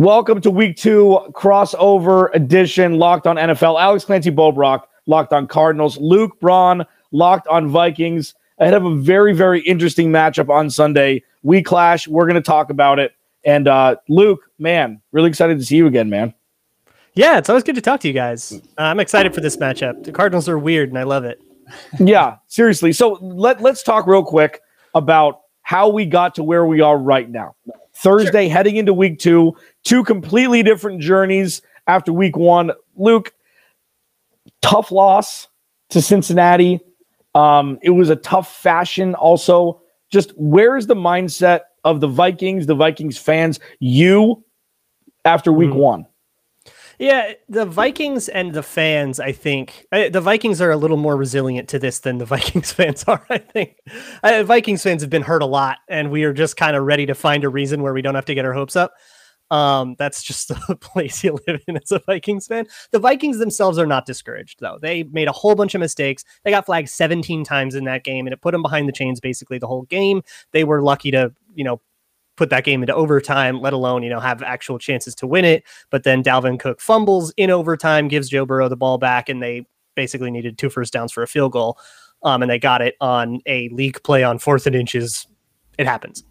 Welcome to week two crossover edition Locked on NFL. Alex Clancy Bo Brock, Locked on Cardinals. Luke Braun, Locked on Vikings. Ahead of a very, very interesting matchup on Sunday. We clash. We're going to talk about it. And uh, Luke, man, really excited to see you again, man. Yeah, it's always good to talk to you guys. Uh, I'm excited for this matchup. The Cardinals are weird, and I love it. yeah, seriously. So let let's talk real quick about how we got to where we are right now. Thursday, sure. heading into week two, two completely different journeys after week one. Luke, tough loss to Cincinnati. Um, it was a tough fashion. Also, just where is the mindset of the Vikings, the Vikings fans, you after week mm-hmm. one? Yeah, the Vikings and the fans, I think the Vikings are a little more resilient to this than the Vikings fans are. I think Vikings fans have been hurt a lot, and we are just kind of ready to find a reason where we don't have to get our hopes up. Um, that's just the place you live in as a Vikings fan. The Vikings themselves are not discouraged, though. They made a whole bunch of mistakes. They got flagged 17 times in that game, and it put them behind the chains basically the whole game. They were lucky to, you know, put that game into overtime, let alone, you know, have actual chances to win it. But then Dalvin Cook fumbles in overtime, gives Joe Burrow the ball back, and they basically needed two first downs for a field goal. Um, and they got it on a leak play on fourth and inches. It happens.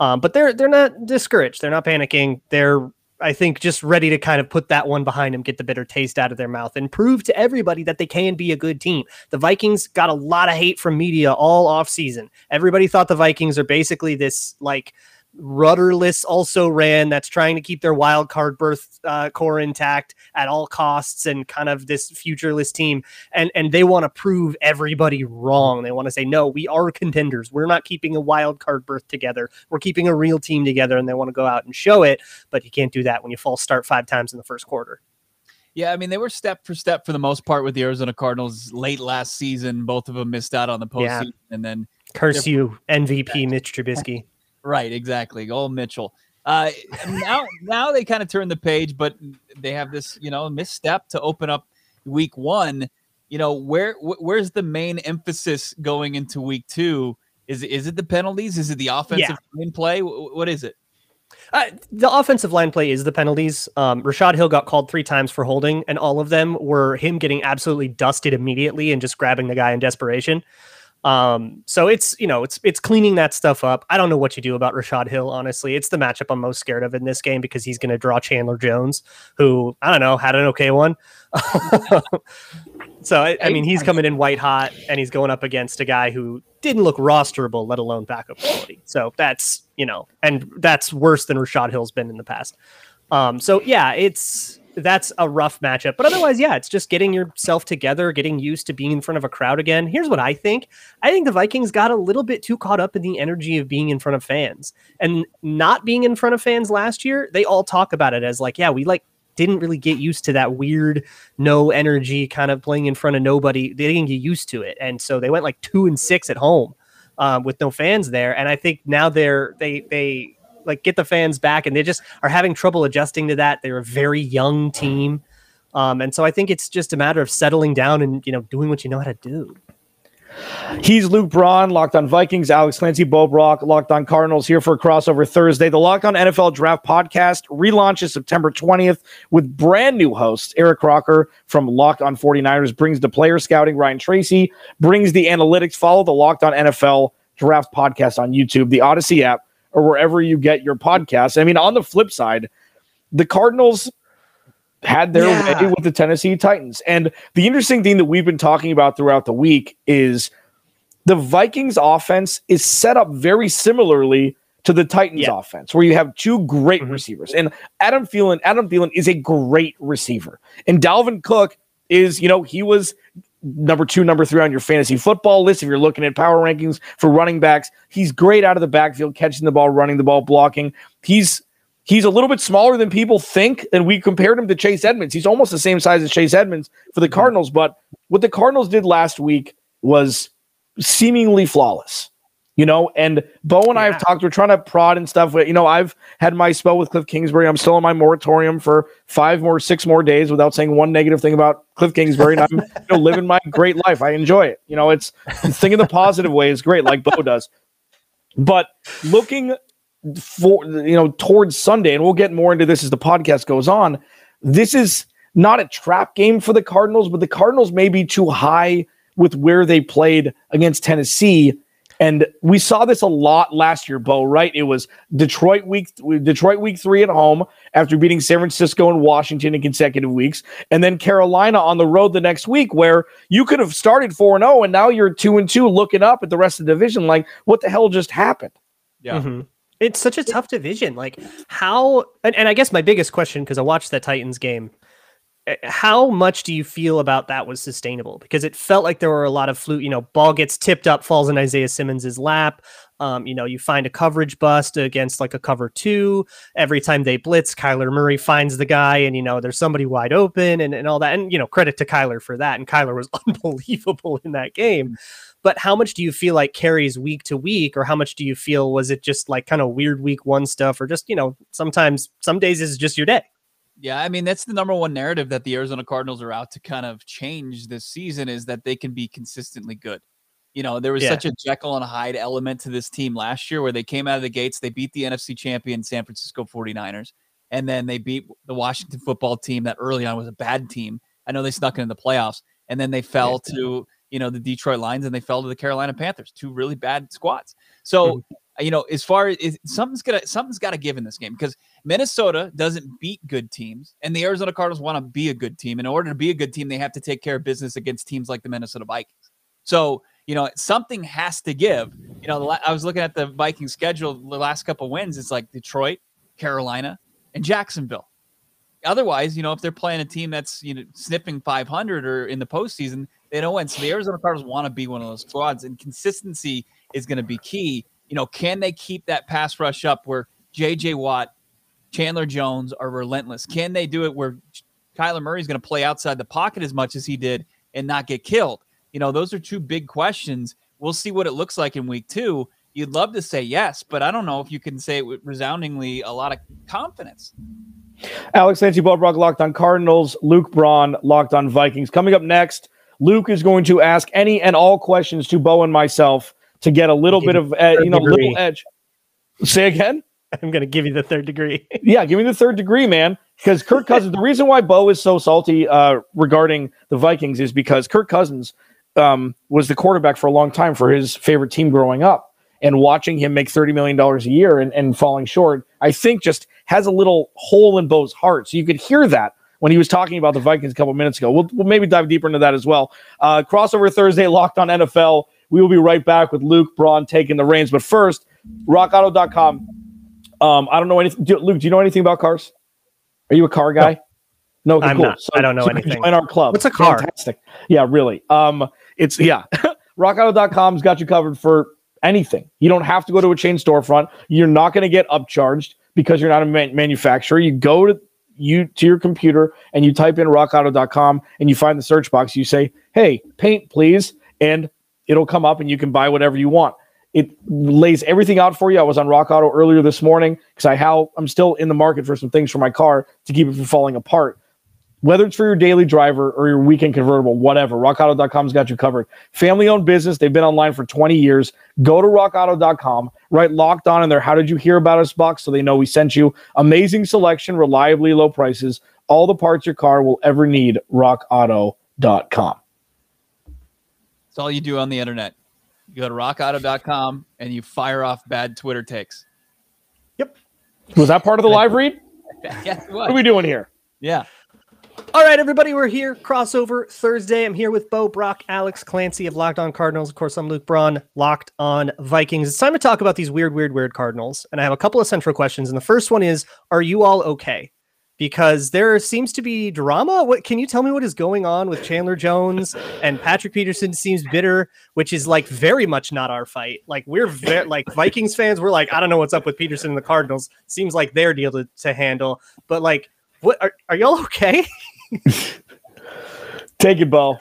Um, but they're they're not discouraged. They're not panicking. They're I think just ready to kind of put that one behind them, get the bitter taste out of their mouth, and prove to everybody that they can be a good team. The Vikings got a lot of hate from media all off season. Everybody thought the Vikings are basically this like rudderless also ran that's trying to keep their wild card berth uh, core intact at all costs and kind of this futureless team and and they want to prove everybody wrong they want to say no we are contenders we're not keeping a wild card berth together we're keeping a real team together and they want to go out and show it but you can't do that when you fall start five times in the first quarter yeah, I mean they were step for step for the most part with the Arizona Cardinals late last season. Both of them missed out on the postseason, yeah. and then curse you, MVP Mitch Trubisky. Right, exactly. Old Mitchell. Uh, now, now they kind of turn the page, but they have this, you know, misstep to open up week one. You know, where wh- where's the main emphasis going into week two? Is is it the penalties? Is it the offensive yeah. play? W- what is it? Uh, the offensive line play is the penalties. Um, Rashod Hill got called three times for holding, and all of them were him getting absolutely dusted immediately and just grabbing the guy in desperation. Um, so it's you know it's it's cleaning that stuff up. I don't know what you do about Rashod Hill. Honestly, it's the matchup I'm most scared of in this game because he's going to draw Chandler Jones, who I don't know had an okay one. so I, I, mean, he's coming in white hot, and he's going up against a guy who didn't look rosterable, let alone backup quality. So that's you know, and that's worse than Rashod Hill's been in the past. Um, so yeah, it's that's a rough matchup. But otherwise, yeah, it's just getting yourself together, getting used to being in front of a crowd again. Here's what I think I think the Vikings got a little bit too caught up in the energy of being in front of fans and not being in front of fans last year. They all talk about it as like, yeah, we like didn't really get used to that weird no energy kind of playing in front of nobody. They didn't get used to it. And so they went like two and six at home. Um, with no fans there, and I think now they're they they like get the fans back, and they just are having trouble adjusting to that. They're a very young team, um, and so I think it's just a matter of settling down and you know doing what you know how to do. He's Luke Braun, Locked on Vikings, Alex Clancy, Bo Brock, Locked on Cardinals here for a crossover Thursday. The Locked on NFL Draft podcast relaunches September 20th with brand new hosts. Eric Crocker from Locked on 49ers brings the player scouting. Ryan Tracy brings the analytics. Follow the Locked on NFL Draft podcast on YouTube, the Audacy app, or wherever you get your podcast. I mean, on the flip side, the Cardinals had their yeah. way with the Tennessee Titans. And the interesting thing that we've been talking about throughout the week is the Vikings offense is set up very similarly to the Titans yeah. offense, where you have two great mm-hmm. receivers. And Adam Thielen, Adam Thielen is a great receiver. And Dalvin Cook is, you know, he was number two, number three on your fantasy football list. If you're looking at power rankings for running backs, he's great out of the backfield, catching the ball, running the ball, blocking. He's he's a little bit smaller than people think, and we compared him to Chase Edmonds. He's almost the same size as Chase Edmonds for the Cardinals. But what the Cardinals did last week was seemingly flawless you know. And Bo and yeah. I have talked. We're trying to prod and stuff. You know, I've had my spell with Cliff Kingsbury. I'm still in my moratorium for five more, six more days without saying one negative thing about Cliff Kingsbury. And I'm you know, living my great life. I enjoy it. You know, it's thinking the positive way is great, like Bo does. But looking for you know towards Sunday, and we'll get more into this as the podcast goes on. This is not a trap game for the Cardinals, but the Cardinals may be too high with where they played against Tennessee. And we saw this a lot last year, Bo, right? It was Detroit week Detroit week three at home after beating San Francisco and Washington in consecutive weeks, and then Carolina on the road the next week, where you could have started 4 0 and now you're two and two looking up at the rest of the division, like what the hell just happened? Yeah. Mm-hmm. It's such a tough division. Like how and, and I guess my biggest question, because I watched that Titans game, how much do you feel about that was sustainable? Because it felt like there were a lot of fluke, you know, ball gets tipped up, falls in Isaiah Simmons's lap. Um, you know, you find a coverage bust against like a cover two. Every time they blitz, Kyler Murray finds the guy, and you know, there's somebody wide open and, and all that. And you know, credit to Kyler for that. And Kyler was unbelievable in that game but how much do you feel like carries week to week or how much do you feel was it just like kind of weird week one stuff or just you know sometimes some days is just your day yeah i mean that's the number one narrative that the arizona cardinals are out to kind of change this season is that they can be consistently good you know there was yeah. such a jekyll and hyde element to this team last year where they came out of the gates they beat the nfc champion san francisco 49ers and then they beat the washington football team that early on was a bad team i know they snuck into the playoffs and then they fell yeah. to you know, the Detroit Lions and they fell to the Carolina Panthers, two really bad squads. So, mm-hmm. You know, as far as something's gonna something's got to give in this game because Minnesota doesn't beat good teams, and the Arizona Cardinals want to be a good team. In order to be a good team, they have to take care of business against teams like the Minnesota Vikings. So, you know, something has to give. You know, I was looking at the Vikings schedule the last couple wins. It's like Detroit, Carolina, and Jacksonville. Otherwise, you know, if they're playing a team that's you know sniffing 500 or in the postseason, they don't win. So the Arizona Cardinals want to be one of those squads, and consistency is going to be key. You know, can they keep that pass rush up where J.J. Watt, Chandler Jones are relentless? Can they do it where Kyler Murray is going to play outside the pocket as much as he did and not get killed? You know, those are two big questions. We'll see what it looks like in week two. You'd love to say yes, but I don't know if you can say it with resoundingly a lot of confidence. Alex Clancy Bobrock locked on Cardinals, Luke Braun locked on Vikings. Coming up next, Luke is going to ask any and all questions to Bo and myself to get a little bit of uh, you know degree. little edge. Say again. I'm going to give you the third degree. yeah, give me the third degree, man. Because Kirk Cousins, the reason why Bo is so salty uh, regarding the Vikings is because Kirk Cousins um, was the quarterback for a long time for his favorite team growing up. And watching him make $30 million a year and, and falling short, I think just has a little hole in Bo's heart. So you could hear that when he was talking about the Vikings a couple minutes ago. We'll, we'll maybe dive deeper into that as well. Uh, crossover Thursday, locked on NFL. We will be right back with Luke Braun taking the reins. But first, rockauto.com. Um, I don't know anything. Do, Luke, do you know anything about cars? Are you a car guy? No, no I'm cool. not. So, I don't know so anything. Join our club. What's a car? Fantastic. Yeah, really. Um, it's yeah. rockauto.com's got you covered for anything. You don't have to go to a chain storefront. You're not going to get upcharged because you're not a man- manufacturer. You go to you to your computer and you type in rockauto.com and you find the search box. You say, hey, paint, please. And it'll come up and you can buy whatever you want. It lays everything out for you. I was on Rock Auto earlier this morning because I how I'm still in the market for some things for my car to keep it from falling apart. Whether it's for your daily driver or your weekend convertible, whatever, rockauto.com's got you covered. Family owned business. They've been online for 20 years. Go to rockauto.com, write locked on in there. How did you hear about us box so they know we sent you? Amazing selection, reliably low prices, all the parts your car will ever need. Rockauto.com. That's all you do on the internet. You go to rockauto.com and you fire off bad Twitter takes. Yep. Was that part of the live read? yes, what are we doing here? Yeah. All right, everybody, we're here. Crossover Thursday. I'm here with Bo Brock, Alex Clancy of Locked On Cardinals. Of course, I'm Luke Braun, Locked On Vikings. It's time to talk about these weird, weird, weird Cardinals. And I have a couple of central questions. And the first one is Are you all okay? Because there seems to be drama. What can you tell me what is going on with Chandler Jones and Patrick Peterson seems bitter, which is like very much not our fight. Like we're very like Vikings fans, we're like, I don't know what's up with Peterson and the Cardinals. Seems like their deal to, to handle. But like, what are, are y'all okay? Take it, Bo.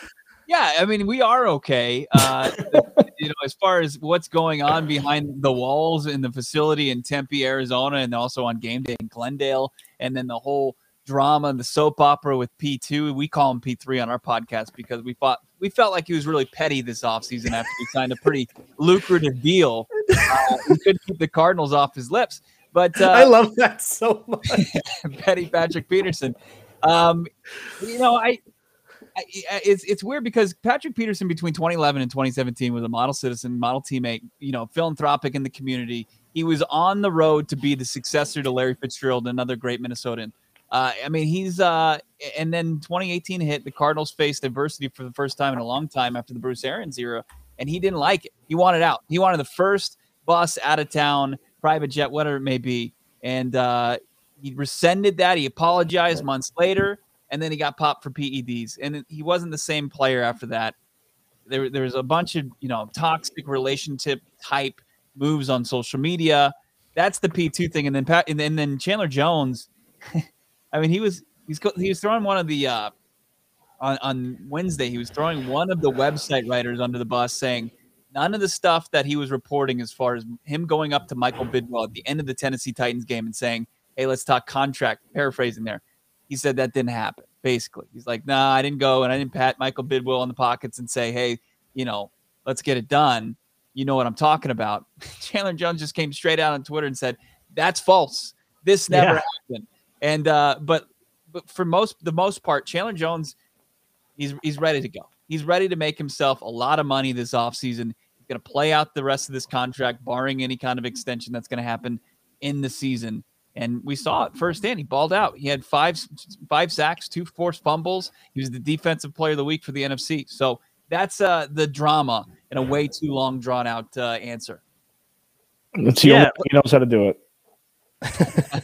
Yeah, I mean, we are okay. Uh, you know, as far as what's going on behind the walls in the facility in Tempe, Arizona, and also on game day in Glendale, and then the whole drama, the soap opera with P2. We call him P3 on our podcast because we thought we felt like he was really petty this offseason after he signed a pretty lucrative deal. Uh, he could keep the Cardinals off his lips. But uh, I love that so much. Petty Patrick Peterson. Um, you know, I, I, it's it's weird because Patrick Peterson between 2011 and 2017 was a model citizen, model teammate, you know, philanthropic in the community. He was on the road to be the successor to Larry Fitzgerald, another great Minnesotan. Uh, I mean, he's uh, and then 2018 hit. The Cardinals faced adversity for the first time in a long time after the Bruce Arians era, and he didn't like it. He wanted out. He wanted the first bus out of town, private jet, whatever it may be, and uh, he rescinded that. He apologized months later, and then he got popped for PEDs, and he wasn't the same player after that. There, there was a bunch of you know toxic relationship type moves on social media. That's the P2 thing, and then Pat, and then, and then Chandler Jones. I mean, he was he's he was throwing one of the uh, on on Wednesday. He was throwing one of the website writers under the bus, saying none of the stuff that he was reporting as far as him going up to Michael Bidwill at the end of the Tennessee Titans game and saying, "Hey, let's talk contract." Paraphrasing there, he said that didn't happen. Basically, he's like, "Nah, I didn't go and I didn't pat Michael Bidwill on the pockets and say, hey, you know, let's get it done." You know what I'm talking about. Chandler Jones just came straight out on Twitter and said, "That's false. This never yeah. happened." And uh, but but for most the most part, Chandler Jones, he's he's ready to go. He's ready to make himself a lot of money this offseason. He's going to play out the rest of this contract, barring any kind of extension that's going to happen in the season. And we saw it firsthand. He balled out. He had five five sacks, two forced fumbles. He was the defensive player of the week for the NFC. So that's uh, the drama in a way too long drawn out uh, answer. It's the yeah. he knows how to do it.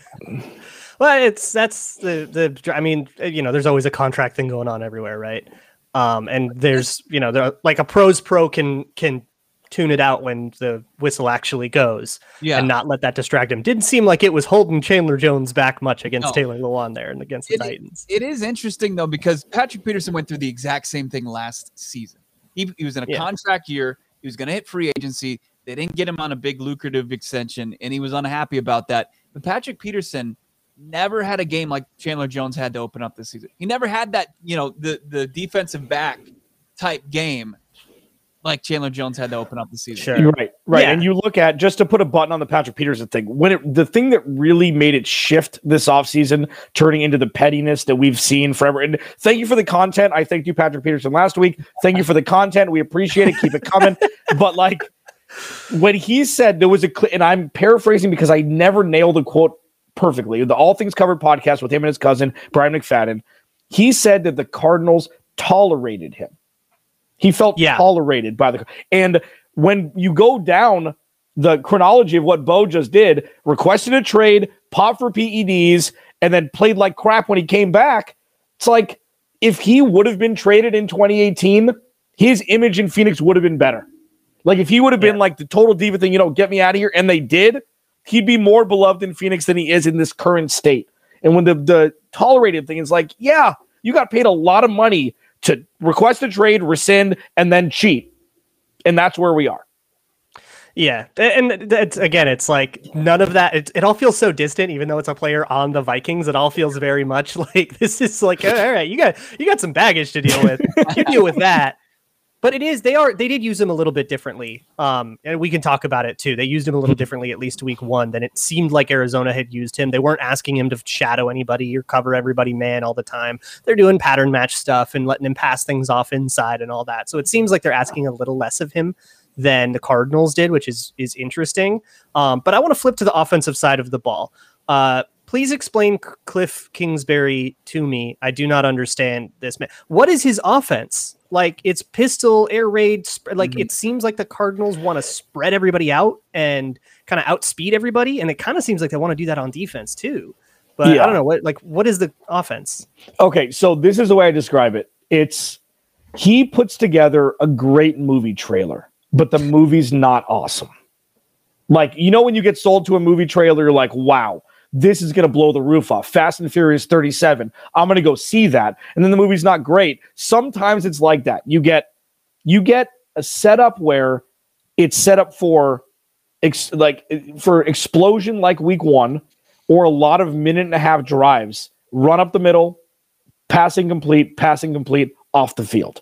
Well, it's that's the the. I mean, you know, there's always a contract thing going on everywhere, right? Um, and there's you know, there like a pros pro can can tune it out when the whistle actually goes, yeah, and not let that distract him. Didn't seem like it was holding Chandler Jones back much against no. Taylor Lewan there and against the it, Titans. It is interesting though because Patrick Peterson went through the exact same thing last season. He, he was in a yeah. contract year. He was going to hit free agency. They didn't get him on a big lucrative extension, and he was unhappy about that. But Patrick Peterson never had a game like Chandler Jones had to open up this season. He never had that, you know, the the defensive back type game like Chandler Jones had to open up the season. Sure. You're right, right. Yeah. And you look at just to put a button on the Patrick Peterson thing, when it the thing that really made it shift this offseason, turning into the pettiness that we've seen forever. And thank you for the content. I thanked you, Patrick Peterson, last week. Thank you for the content. We appreciate it. Keep it coming. but like when he said there was a, cl- and I'm paraphrasing because I never nailed the quote perfectly. The All Things Covered podcast with him and his cousin, Bryant McFadden. He said that the Cardinals tolerated him. He felt yeah. tolerated by the and when you go down the chronology of what Bo just did, requested a trade, popped for PEDs, and then played like crap when he came back. It's like if he would have been traded in 2018, his image in Phoenix would have been better. Like if he would have been yeah. like the total diva thing, you know, get me out of here, and they did, he'd be more beloved in Phoenix than he is in this current state. And when the the tolerated thing is like, yeah, you got paid a lot of money to request a trade, rescind, and then cheat, and that's where we are. Yeah, and it's again, it's like none of that. It, it all feels so distant, even though it's a player on the Vikings. It all feels very much like this is like, all right, you got you got some baggage to deal with. you deal with that but it is they are they did use him a little bit differently um and we can talk about it too. They used him a little differently at least week one than it seemed like arizona had used him. They weren't asking him to shadow anybody or cover everybody man all the time. They're doing pattern match stuff and letting him pass things off inside and all that. So it seems like they're asking a little less of him than the cardinals did which is is interesting. Um, but i want to flip to the offensive side of the ball. Uh, please explain Cliff Kingsbury to me. I do not understand this man. What is his offense? Like it's pistol, air raid. Sp- like mm-hmm. it seems like the Cardinals want to spread everybody out and kind of outspeed everybody, and it kind of seems like they want to do that on defense too. But yeah. I don't know what like what is the offense? Okay, so this is the way I describe it. It's he puts together a great movie trailer, but the movie's not awesome. Like, you know, when you get sold to a movie trailer, you're like, wow, this is going to blow the roof off. Fast and Furious 37. I'm going to go see that. And then the movie's not great. Sometimes it's like that. You get you get a setup where it's set up for ex- like for explosion like week 1 or a lot of minute and a half drives, run up the middle, passing complete, passing complete off the field.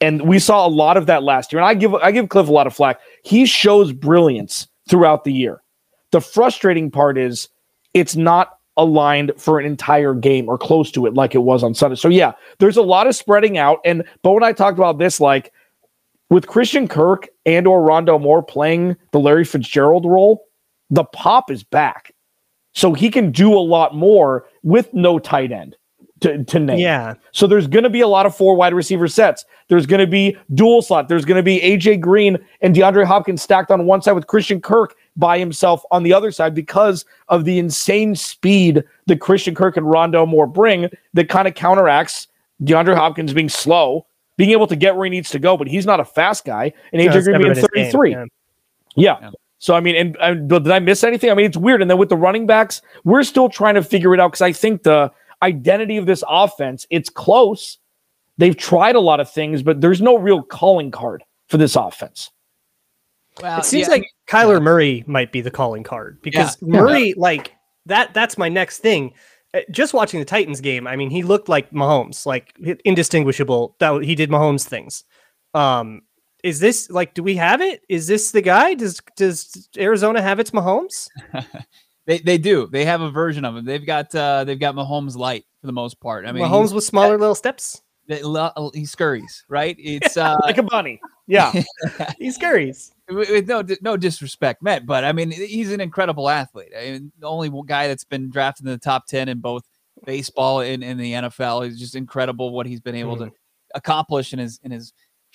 And we saw a lot of that last year. And I give I give Cliff a lot of flack. He shows brilliance throughout the year. The frustrating part is it's not aligned for an entire game or close to it like it was on Sunday. So yeah, there's a lot of spreading out. And Bo and I talked about this like with Christian Kirk and or Rondale Moore playing the Larry Fitzgerald role, the pop is back. So he can do a lot more with no tight end to, to name. Yeah. So there's going to be a lot of four wide receiver sets. There's going to be dual slot. There's going to be AJ Green and DeAndre Hopkins stacked on one side with Christian Kirk by himself on the other side because of the insane speed that Christian Kirk and Rondale Moore bring that kind of counteracts DeAndre Hopkins being slow, being able to get where he needs to go, but he's not a fast guy. And AJ Green being 33. Yeah. yeah. yeah. So I mean, and, and did I miss anything? I mean, it's weird. And then with the running backs, we're still trying to figure it out because I think the identity of this offense, it's close. They've tried a lot of things, but there's no real calling card for this offense. Well, it seems yeah, like Kyler Murray might be the calling card because yeah. Murray, like that, that's my next thing. Uh, just watching the Titans game, I mean, he looked like Mahomes, like indistinguishable. That he did Mahomes things. Um, is this like do we have it? Is this the guy? Does does Arizona have its Mahomes? they they do. They have a version of him. They've got uh they've got Mahomes light for the most part. I mean Mahomes with smaller little steps. He scurries, right? It's uh like a bunny. Yeah. he scurries. With no no disrespect meant, but I mean he's an incredible athlete. I mean, the only guy that's been drafted in the top 10 in both baseball and in the NFL is just incredible what he's been able mm. to accomplish in his in his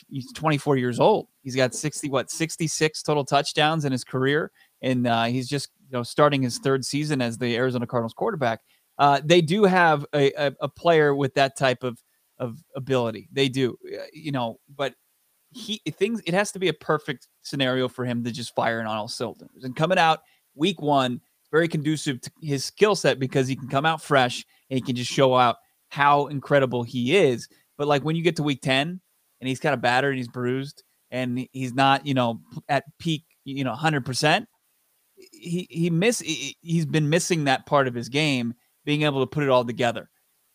he's 24 years old. He's got 60 what 66 total touchdowns in his career, and uh, he's just you know starting his third season as the Arizona Cardinals quarterback. Uh, they do have a, a, a, player with that type of of ability. They do, uh, you know, but he things it has to be a perfect scenario for him to just fire on all cylinders. And coming out week one, very conducive to his skill set because he can come out fresh and he can just show out how incredible he is. But like when you get to week 10 and he's kind of battered, and he's bruised, and he's not, you know, at peak, you know, hundred percent. He he miss he's been missing that part of his game, being able to put it all together.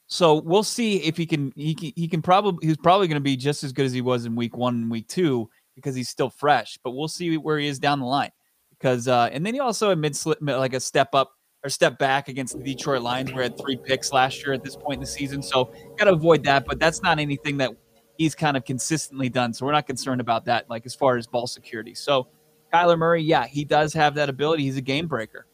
So we'll see if he can. He can, he can probably he's probably going to be just as good as he was in week one and week two because he's still fresh. But we'll see where he is down the line because uh, and then he also a mid like a step up or step back against the Detroit Lions. We had three picks last year at this point in the season, so got to avoid that. But that's not anything that he's kind of consistently done. So we're not concerned about that, like as far as ball security. So Kyler Murray, yeah, he does have that ability. He's a game breaker.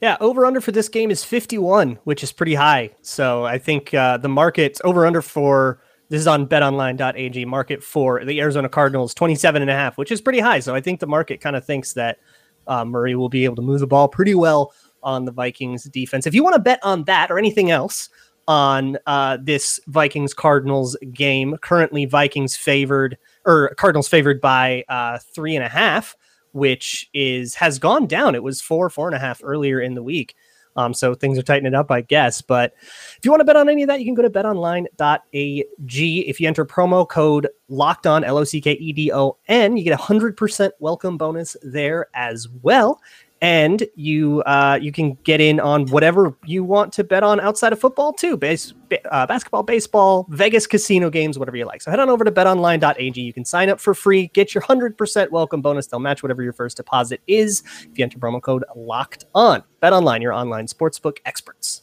Yeah, over under for this game is 51, which is pretty high. So I think uh, the market's over under for this is on betonline.ag market for the Arizona Cardinals 27 and a half, which is pretty high. So I think the market kind of thinks that uh, Murray will be able to move the ball pretty well on the Vikings defense. If you want to bet on that or anything else, on uh, this Vikings Cardinals game. Currently, Vikings favored or Cardinals favored by uh, three and a half, which is has gone down. It was four, four and a half earlier in the week. Um, so things are tightening up, I guess. But if you want to bet on any of that, you can go to betonline.ag. If you enter promo code locked on L O C K E D O N, you get a hundred percent welcome bonus there as well and you uh, you can get in on whatever you want to bet on outside of football too base uh, basketball baseball vegas casino games whatever you like so head on over to betonline.ag you can sign up for free get your 100% welcome bonus they'll match whatever your first deposit is if you enter promo code locked on bet online your online sportsbook experts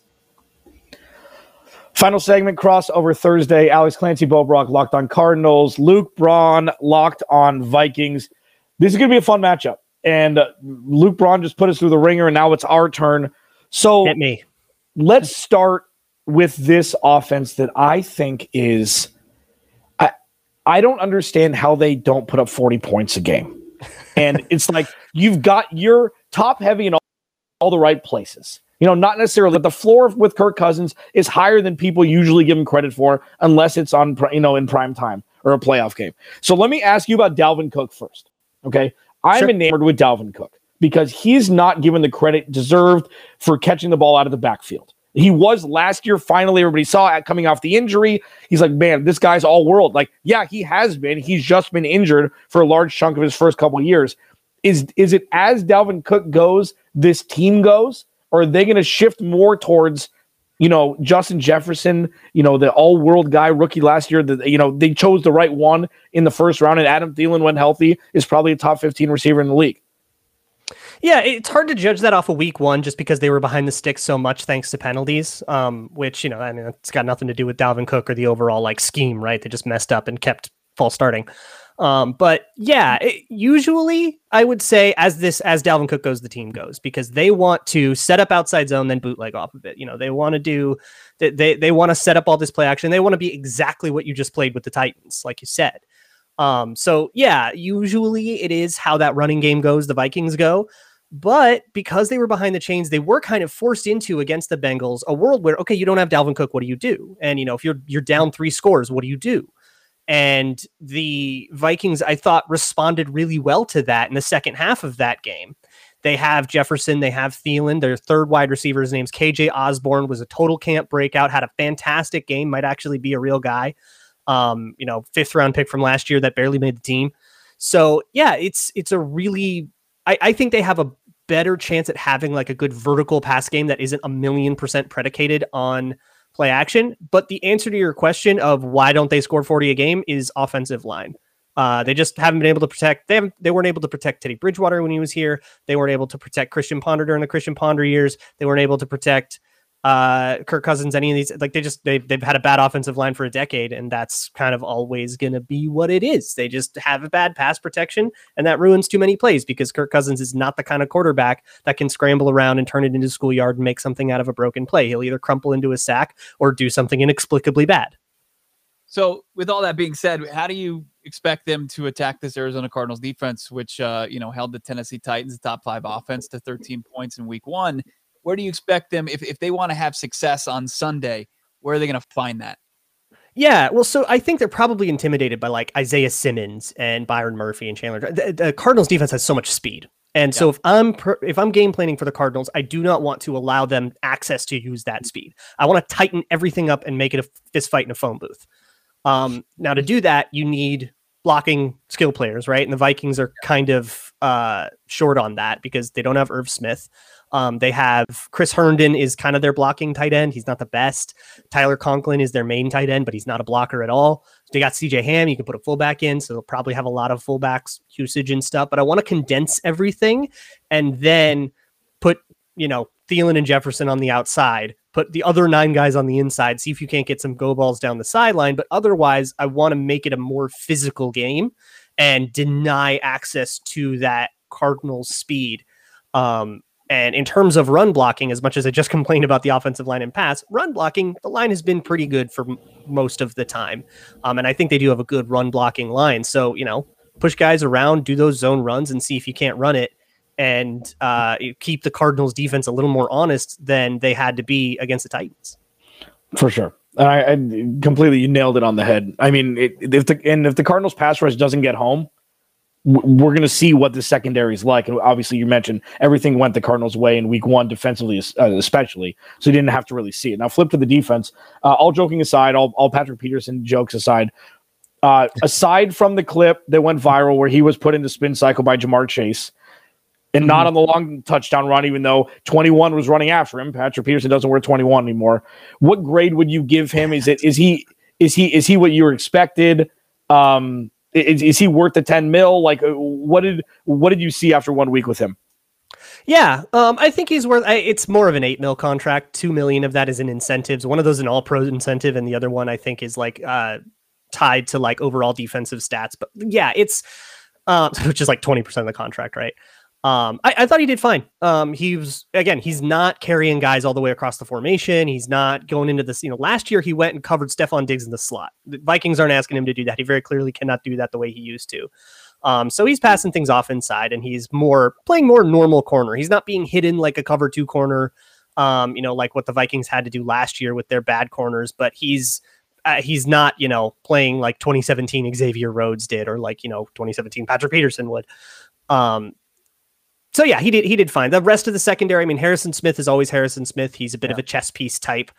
Final segment crossover Thursday. Alex Clancy, Bo Brock, locked on Cardinals. Luke Braun, locked on Vikings. This is going to be a fun matchup and uh, Luke Braun just put us through the ringer, and now it's our turn. So Hit me. let's start with this offense that I think is I I don't understand how they don't put up 40 points a game. And it's like you've got your top heavy in all, all the right places. You know, not necessarily that the floor with Kirk Cousins is higher than people usually give him credit for, unless it's on you know in prime time or a playoff game. So let me ask you about Dalvin Cook first. Okay, I'm sure. enamored with Dalvin Cook because he's not given the credit deserved for catching the ball out of the backfield. He was last year. Finally, everybody saw it coming off the injury. He's like, man, this guy's all world. Like, yeah, he has been. He's just been injured for a large chunk of his first couple years. Is is it as Dalvin Cook goes, this team goes, or are they going to shift more towards you know, Justin Jefferson, you know, the all world guy rookie last year, that, you know, they chose the right one in the first round, and Adam Thielen, when healthy, is probably a top 15 receiver in the league. Yeah, it's hard to judge that off of week one just because they were behind the sticks so much thanks to penalties. Um, which, you know, I mean, it's got nothing to do with Dalvin Cook or the overall like scheme, right? They just messed up and kept false starting. Um, but yeah, it, usually I would say as this as Dalvin Cook goes, the team goes because they want to set up outside zone, then bootleg off of it. You know, they want to do they they, they want to set up all this play action. They want to be exactly what you just played with the Titans, like you said. Um, so yeah, usually it is how that running game goes. The Vikings go. But because they were behind the chains, they were kind of forced into against the Bengals a world where okay, you don't have Dalvin Cook, what do you do? And you know, if you're you're down three scores, what do you do? And the Vikings, I thought, responded really well to that in the second half of that game. They have Jefferson, they have Thielen. Their third wide receiver, his name's KJ Osborn, was a total camp breakout, had a fantastic game, might actually be a real guy. Um, you know, fifth round pick from last year that barely made the team. So yeah, it's it's a really I, I think they have a better chance at having like a good vertical pass game that isn't a million percent predicated on play action. But the answer to your question of why don't they score 40 a game is offensive line. Uh, they just haven't been able to protect. They haven't. They weren't able to protect Teddy Bridgewater when he was here. They weren't able to protect Christian Ponder during the Christian Ponder years. They weren't able to protect uh, Kirk Cousins, any of these, like they just they've they've had a bad offensive line for a decade, and that's kind of always to be what it is. They just have a bad pass protection, and that ruins too many plays because Kirk Cousins is not the kind of quarterback that can scramble around and turn it into schoolyard and make something out of a broken play. He'll either crumple into a sack or do something inexplicably bad. So, with all that being said, how do you expect them to attack this Arizona Cardinals defense, which uh, you know held the Tennessee Titans top five offense to 13 points in Week One? Where do you expect them if, if they want to have success on Sunday? Where are they going to find that? Yeah, well, so I think they're probably intimidated by like Isaiah Simmons and Byron Murphy and Chandler. The, the Cardinals defense has so much speed, and yeah. so if I'm if I'm game planning for the Cardinals, I do not want to allow them access to use that speed. I want to tighten everything up and make it a fist fight in a phone booth. Um, now to do that, you need blocking skill players, right? And the Vikings are kind of uh, short on that because they don't have Irv Smith. Um, they have Chris Herndon is kind of their blocking tight end. He's not the best. Tyler Conklin is their main tight end, but he's not a blocker at all. They got CJ Ham. You can put a fullback in, so they'll probably have a lot of fullbacks usage and stuff. But I want to condense everything and then put you know Thielen and Jefferson on the outside. Put the other nine guys on the inside. See if you can't get some go balls down the sideline. But otherwise, I want to make it a more physical game and deny access to that Cardinals speed. Um, and in terms of run blocking, as much as I just complained about the offensive line and pass, run blocking, the line has been pretty good for m- most of the time. Um, and I think they do have a good run blocking line. So, you know, push guys around, do those zone runs, and see if you can't run it and uh, keep the Cardinals defense a little more honest than they had to be against the Titans. For sure. I, I completely you nailed it on the head. I mean, it, if the and if the Cardinals pass rush doesn't get home, we're going to see what the secondary is like. And obviously, you mentioned everything went the Cardinals' way in week one, defensively, uh, especially. So you didn't have to really see it. Now, flip to the defense. Uh, all joking aside, all, all Patrick Peterson jokes aside, uh, aside from the clip that went viral where he was put into spin cycle by Ja'Marr Chase and mm-hmm. not on the long touchdown run, even though 21 was running after him, Patrick Peterson doesn't wear 21 anymore. What grade would you give him? Is it is he is he is he what you were expected? Um, is, is he worth the 10 mil? Like, uh, what did what did you see after one week with him? Yeah, um, I think he's worth. It's more of an eight mil contract. Two million of that is in incentives. One of those an all pro incentive, and the other one I think is like uh, tied to like overall defensive stats. But yeah, it's uh, which is like twenty percent of the contract, right? Um, I, I, thought he did fine. Um, he was again, he's not carrying guys all the way across the formation. He's not going into this. You know, last year he went and covered Stefon Diggs in the slot. The Vikings aren't asking him to do that. He very clearly cannot do that the way he used to. Um, so he's passing things off inside, and he's more playing more normal corner. He's not being hidden like a cover two corner. Um, you know, like what the Vikings had to do last year with their bad corners. But he's uh, he's not, you know, playing like 2017 Xavier Rhodes did, or like you know 2017 Patrick Peterson would. Um, so yeah, he did he did fine. The rest of the secondary, I mean, Harrison Smith is always Harrison Smith. He's a bit yeah. of a chess piece type.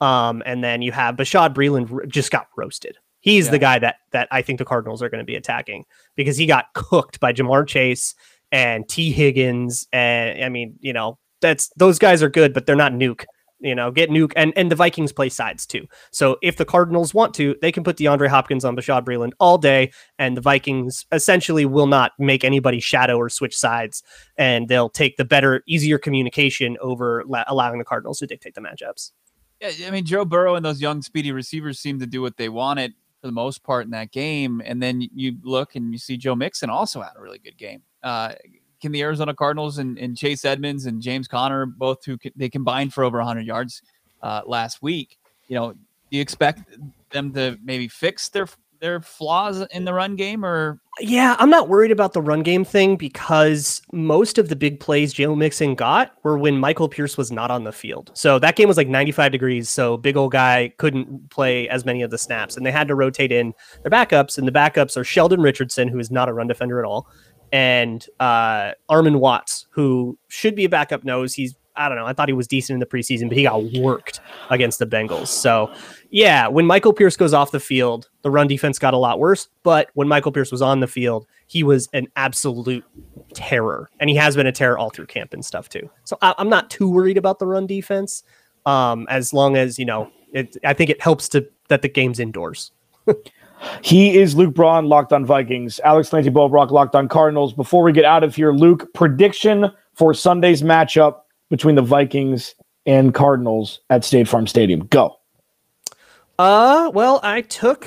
Um, and then you have Bashaud Breeland just got roasted. He's yeah. the guy that that I think the Cardinals are going to be attacking because he got cooked by Ja'Marr Chase and Tee Higgins. And I mean, you know, that's those guys are good, but they're not nuke. You know, get Nuke and and the Vikings play sides too. So if the Cardinals want to, they can put DeAndre Hopkins on Bashaud Breeland all day, and the Vikings essentially will not make anybody shadow or switch sides, and they'll take the better, easier communication over la- allowing the Cardinals to dictate the matchups. Yeah, I mean Joe Burrow and those young speedy receivers seem to do what they wanted for the most part in that game, and then you look and you see Joe Mixon also had a really good game. Uh, can the Arizona Cardinals and, and, Chase Edmonds and James Conner both who they combined for over 100 yards uh, last week? You know, do you expect them to maybe fix their their flaws in the run game or yeah i'm not worried about the run game thing because most of the big plays joe mixon got were when michael pierce was not on the field so that game was like 95 degrees so big old guy couldn't play as many of the snaps and they had to rotate in their backups and the backups are sheldon richardson who is not a run defender at all and uh, Armon Watts, who should be a backup nose. He's I don't know. I thought he was decent in the preseason, but he got worked against the Bengals. So, yeah, when Michael Pierce goes off the field, the run defense got a lot worse. But when Michael Pierce was on the field, he was an absolute terror, and he has been a terror all through camp and stuff too. So I, am not too worried about the run defense, um, as long as you know. It, I think it helps to that the game's indoors. He is Luke Braun, locked on Vikings. Alex Clancy Bo Brock, locked on Cardinals. Before we get out of here, Luke, prediction for Sunday's matchup between the Vikings and Cardinals at State Farm Stadium. Go. Uh, well, I took,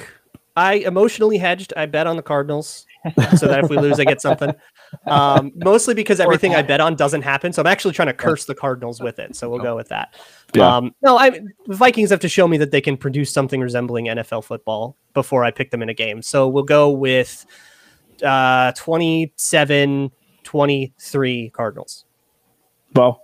I emotionally hedged. I bet on the Cardinals so that if we lose, I get something. Um, mostly because everything I bet on doesn't happen. So I'm actually trying to curse the Cardinals with it. So we'll go with that. Yeah. Um, no, I the Vikings have to show me that they can produce something resembling NFL football before I pick them in a game. So we'll go with uh, 27 23 Cardinals. Well,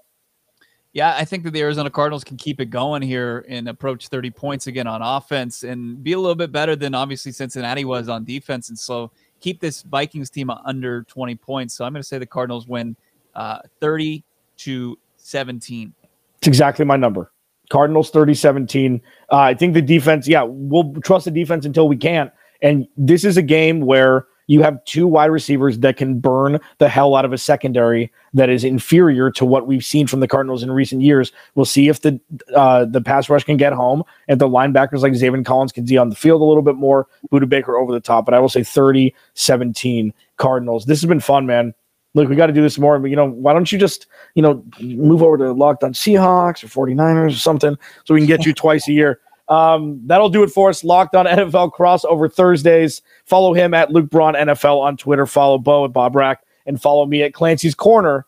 Yeah, I think that the Arizona Cardinals can keep it going here and approach 30 points again on offense and be a little bit better than obviously Cincinnati was on defense. And so keep this Vikings team under 20 points. So I'm going to say the Cardinals win uh, 30 to 17. It's exactly my number. Cardinals 30 17. Uh, I think the defense, yeah, we'll trust the defense until we can't. And this is a game where you have two wide receivers that can burn the hell out of a secondary that is inferior to what we've seen from the Cardinals in recent years. We'll see if the uh, the pass rush can get home, and the linebackers like Zaven Collins can see on the field a little bit more. Budda Baker over the top, but I will say 30 17 Cardinals. This has been fun, man. Look, we got to do this more. But, you know, why don't you just, you know, move over to Locked on Seahawks or 49ers or something so we can get you twice a year. Um, that'll do it for us. Locked on NFL crossover Thursdays. Follow him at Luke Braun NFL on Twitter. Follow Bo at Bob Rack and follow me at Clancy's Corner.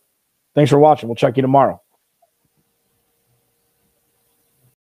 Thanks for watching. We'll check you tomorrow.